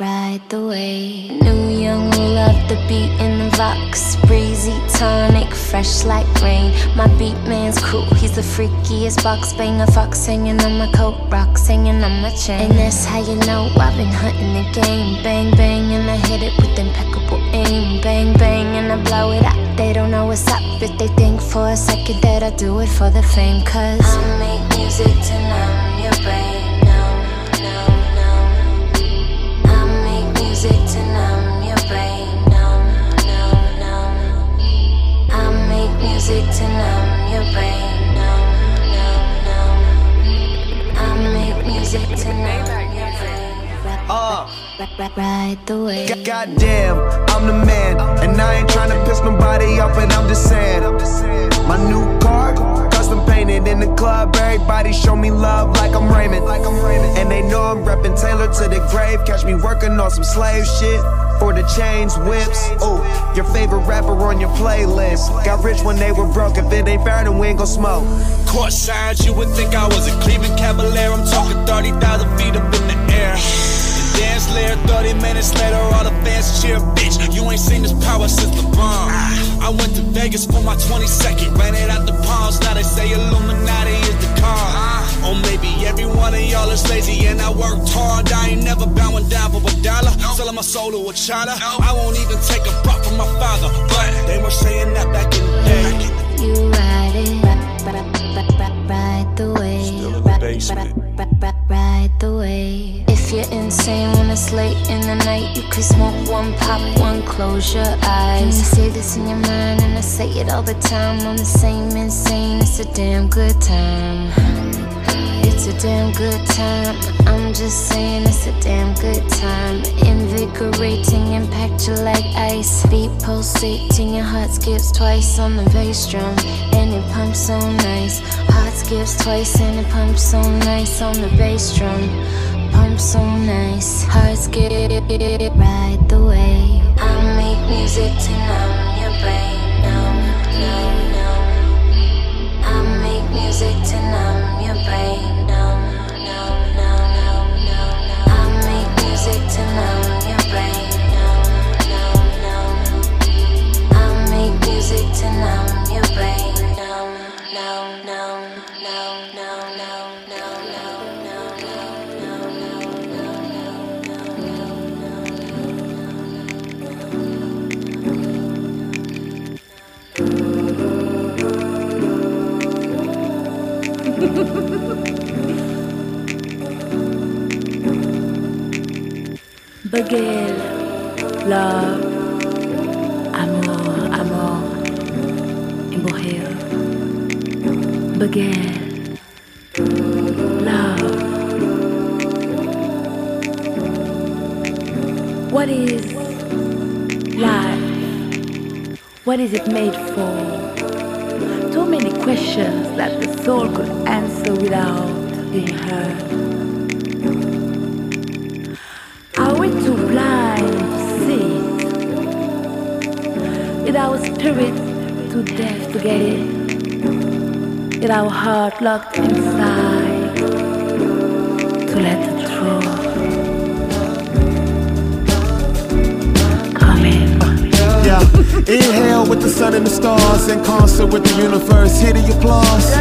Ride the way. New young, love the beat in the Vox. Breezy tonic, fresh like rain. My beat man's cool, he's the freakiest box banger. Fox hanging on my coat, rocks hanging on my chain. And that's how you know I've been hunting the game. Bang, bang, and I hit it with impeccable aim. Bang, bang, and I blow it up. They don't know what's up if they think for a second that I do it for the fame. Cause I make music to music to numb your brain. Numb, numb, numb. I make music to numb your brain. Uh. Ride the way. God- Goddamn, I'm the man. And I ain't tryna piss nobody off, but I'm just saying. My new car, custom painted in the club. Everybody show me love like I'm Raymond. And they know I'm reppin' Taylor to the grave. Catch me working on some slave shit. For the chains, whips. Oh, your favorite rapper on your playlist. Got rich when they were broke. If it ain't fair, then we ain't gon' smoke. Court signs, you would think I was a Cleveland Cavalier. I'm talking 30,000 feet up in the air. And dance later, 30 minutes later, all the fans cheer, bitch. You ain't seen this power since the bomb. I went to Vegas for my 22nd, ran it out the palms. Now they say Illuminati is the cause. Or maybe every one of y'all is lazy and I worked hard. I ain't never bowing down for a dollar. Selling my soul to a China. I won't even take a prop from my father. But they were saying that back in the day. You ride it, ride the way. Still in the. Ride the way. If you're insane when it's late in the night, you could smoke one, pop one, close your eyes. And you say this in your mind, and I say it all the time. I'm the same insane, it's a damn good time. It's a damn good time. I'm just saying it's a damn good time. Invigorating, impact you like ice. Beat pulsating, your heart skips twice on the bass drum. And it pumps so nice. Heart skips twice and it pumps so nice on the bass drum. Pumps so nice. Heart skip, ride the way. I make music to numb your brain. Numb, numb, numb. I make music to numb your brain. tonight. Bagel, love, amor, en mujer. Bagel, love. What is life? What is it made for? Too many questions that the soul could answer without being heard. Spirit too deaf to get it? Is our heart locked inside to let the truth come in? Yeah, inhale with the sun and the stars, in concert with the universe. Hear the applause.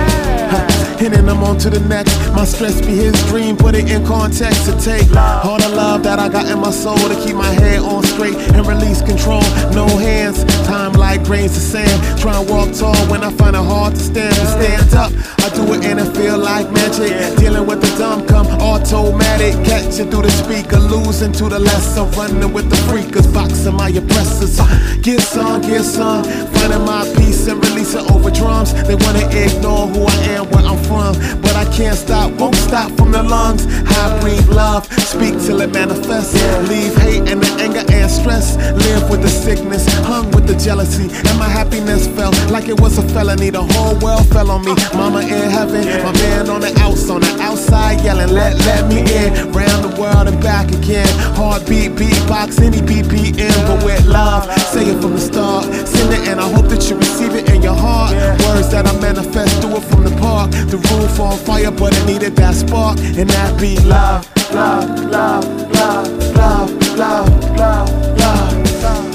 Ha, And then I'm on to the next. My stress be his dream, put it in context to take all the love that I got in my soul to keep my head on straight and release control. No hands, time like grains of sand. Try and walk tall when I find it hard to stand. To stand up, I do it and it feel like magic. Dealing with the dumb come automatic. Catching through the speaker, losing to the lesson. Running with the freakers, boxing my oppressors. Uh, get some, get some. Finding my peace and releasing over drums. They wanna ignore who I am, where I'm from. But I can't stop, won't stop from the lungs. I breathe love, speak till it manifests. Leave hate and the anger and stress. Live with the sickness, hung with the jealousy. And my happiness felt like it was a felony. The whole world fell on me. Mama in heaven, my man on the outs, on the outside yelling, let, let me in. Round the world and back again. Heartbeat, beatbox, any BPM, but with love. Say it from the start, send it and I hope that you receive it in your heart. Words that that I manifest, do it from the park. The roof on fire, but it needed that spark, and that be love, love, love, love, love, love, love, love.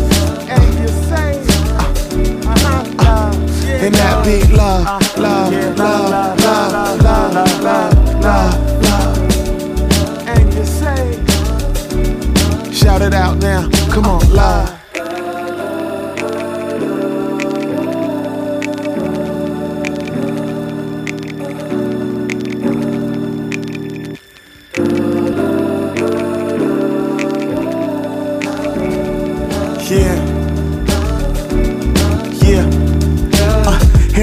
And you say, uh, uh, and that be love, love, love, love, love, love, love, love, love. And you say, shout it out now, come on, love.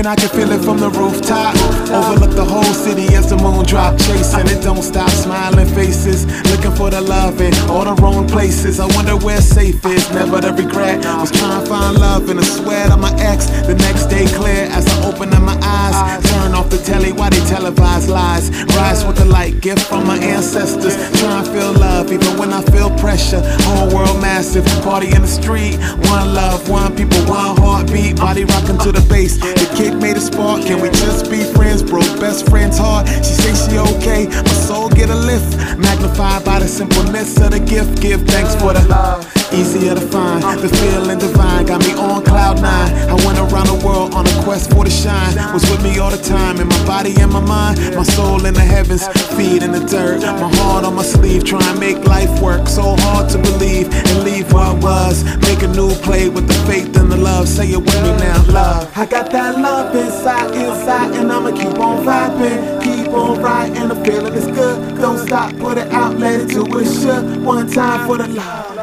And I can feel it from the rooftop. Overlook the whole city as the moon drop. Chasing it, don't stop. Smiling faces. Looking for the love in all the wrong places. I wonder where safe is. Never the regret. Was trying to find love in the sweat of my ex. The next day clear as I open up my eyes. Turn off the telly while they televise lies. Rise with the light, gift from my ancestors. Try and feel love even when I feel pressure. Whole world massive. Party in the street. One love, one people, one heartbeat. Body rocking to the bass. The kick made a spark. Can we just be friends? bro? best friend's heart. She say she okay. My soul get a lift. Magnified by the simpleness of the gift. Give thanks for the love. Easier to find. The feeling divine got me on cloud nine. I went around the world on a quest for the shine. Was with me all the time in my body and my mind. My soul in the heavens, feet in the dirt. My heart on my sleeve, try and make life work. So hard to believe and leave what was. Make a new play with the faith and the love. Say it with me now, love. I got that love inside, inside, and I'ma keep on vibing. Keep on riding, the feeling is good. Don't stop, put it out, let it do what it should. One time for the love.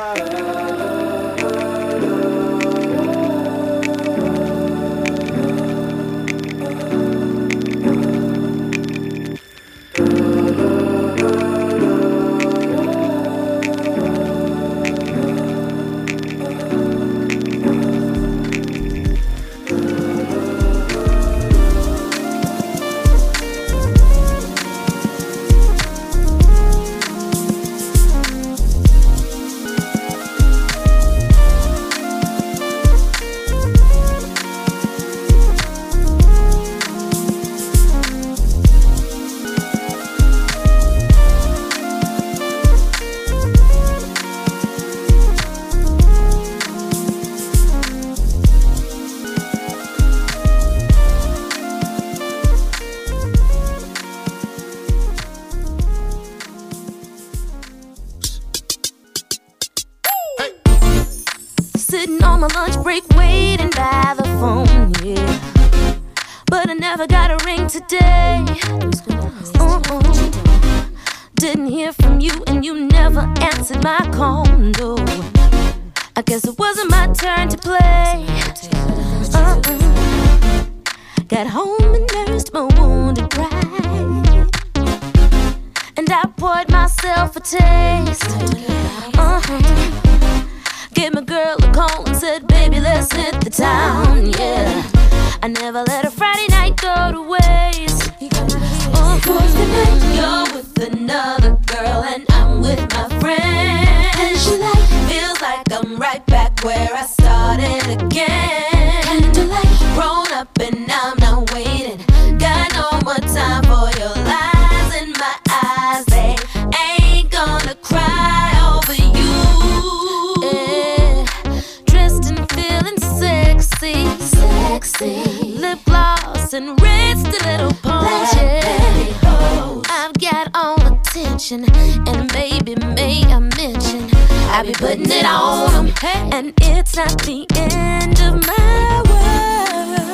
Attention, and baby, may I mention, I be putting it on 'em. and it's not the end of my world.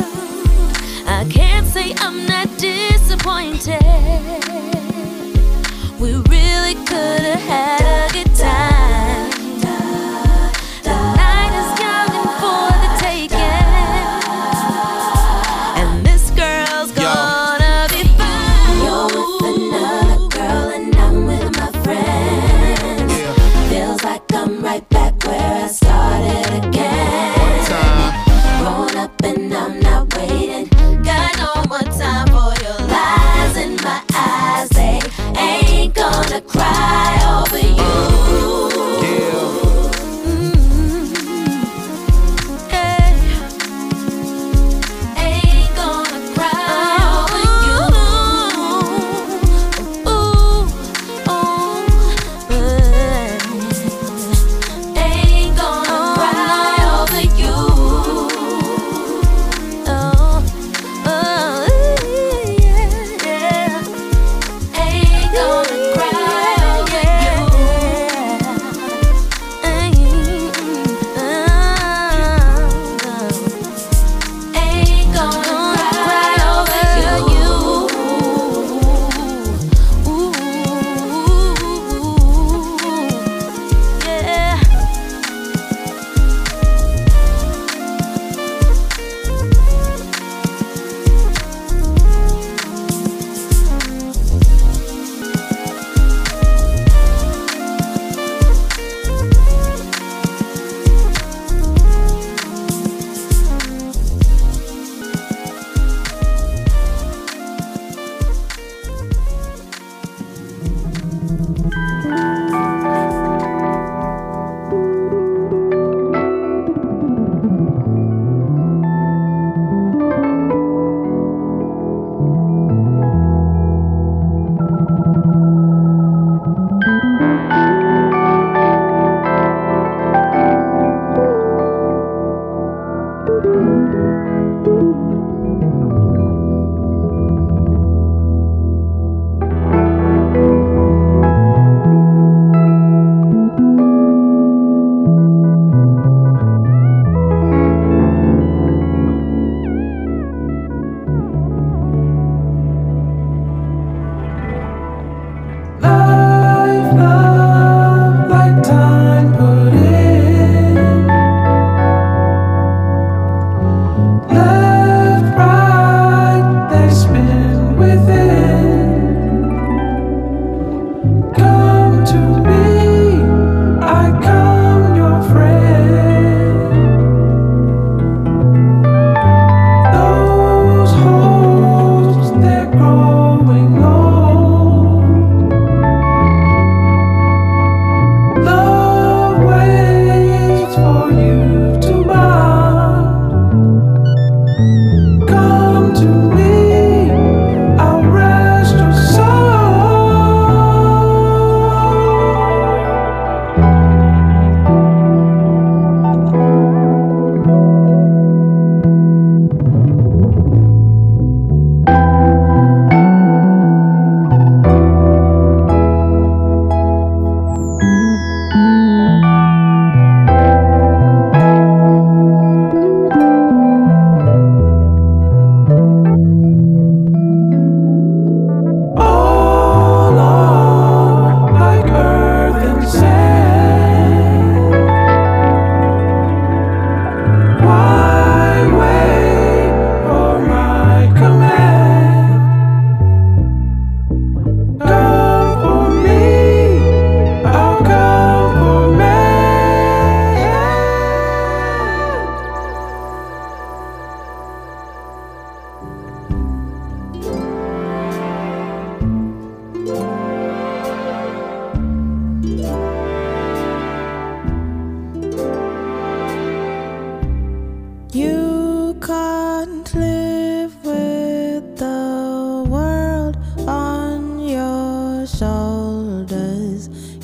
I can't say I'm not disappointed. We really could have had a good time.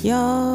Your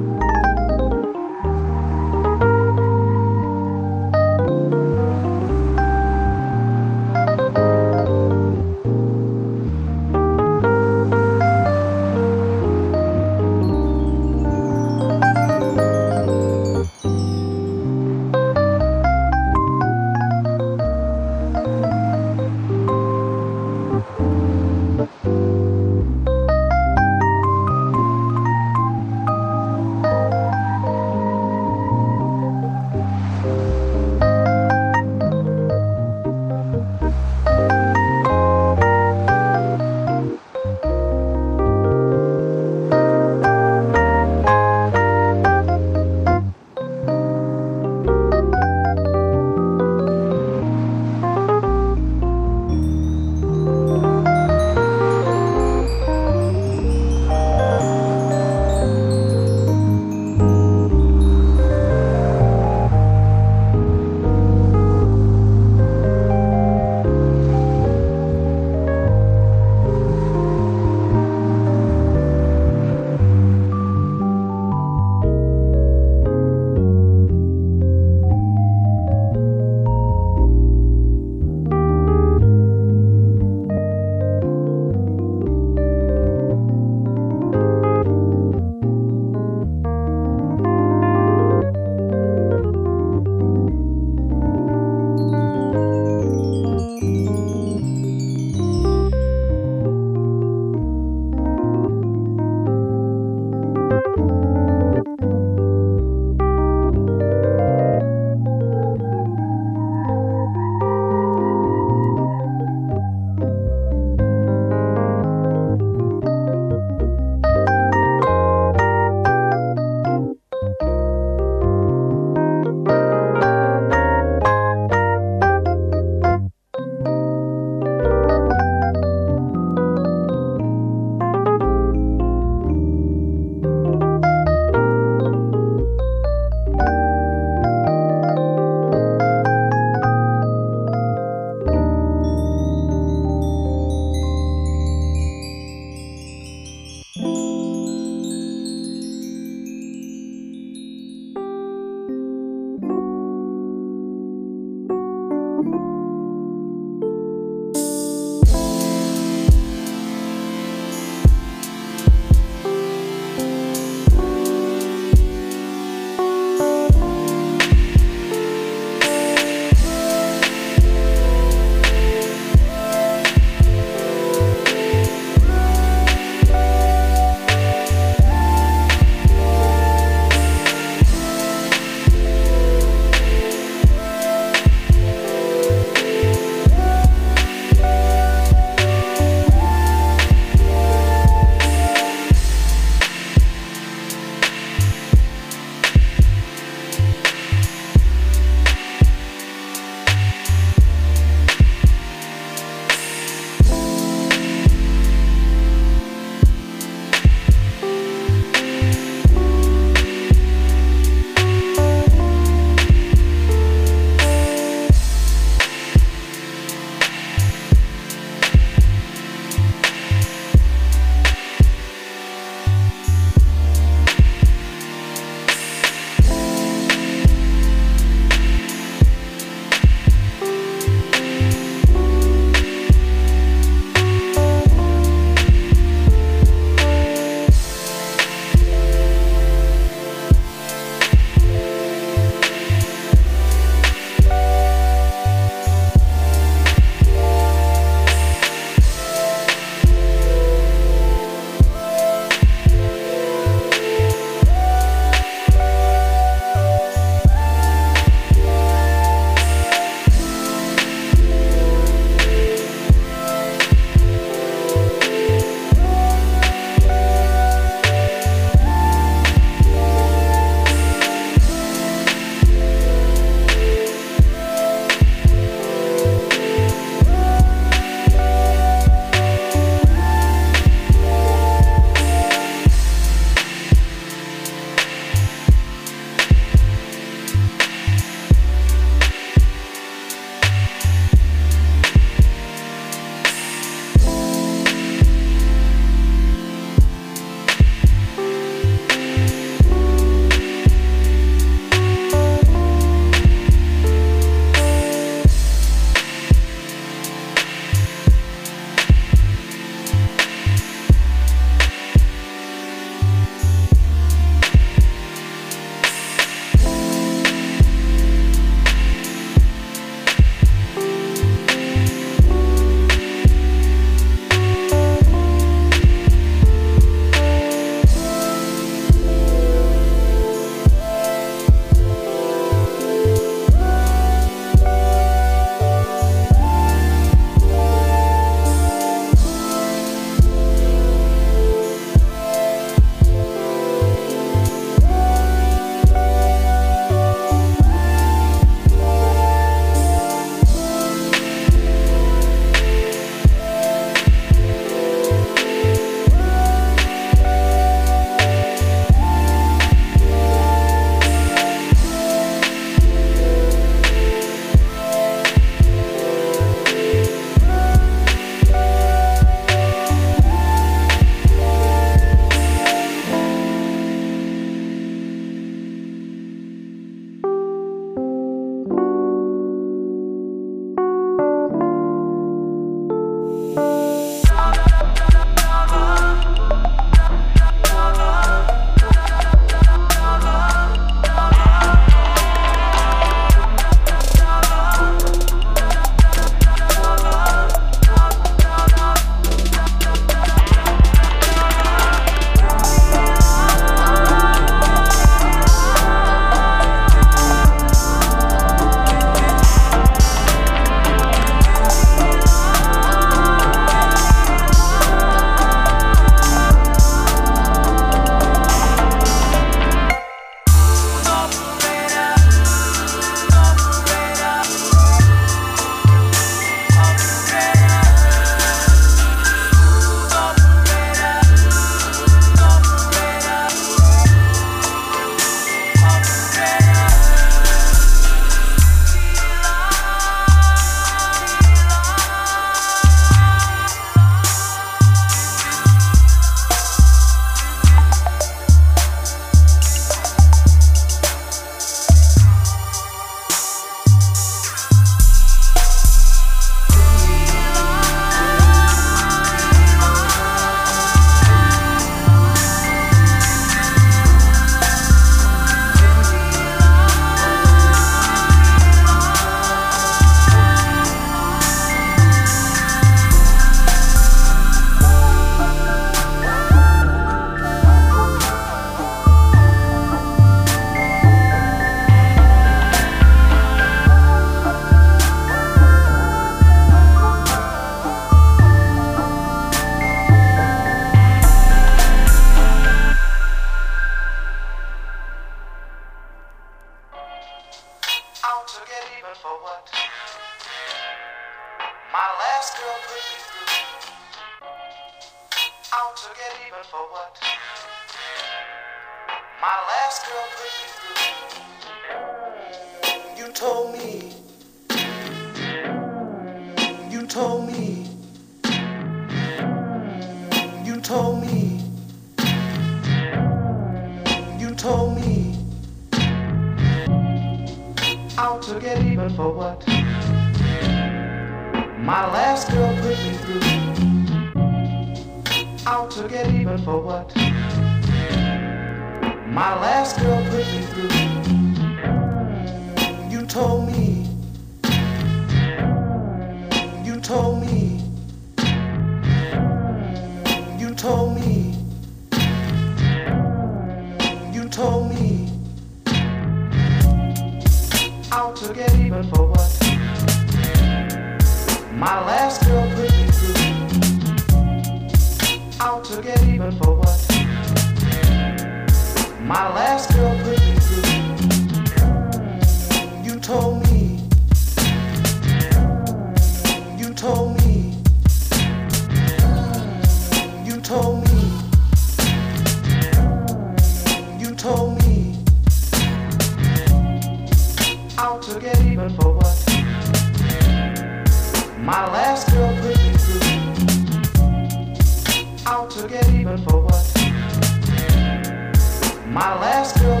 girl.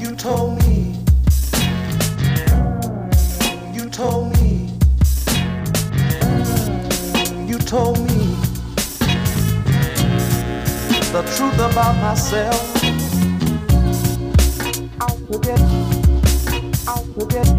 You told me. You told me. You told me the truth about myself. I'll forget. I'll forget.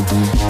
Thank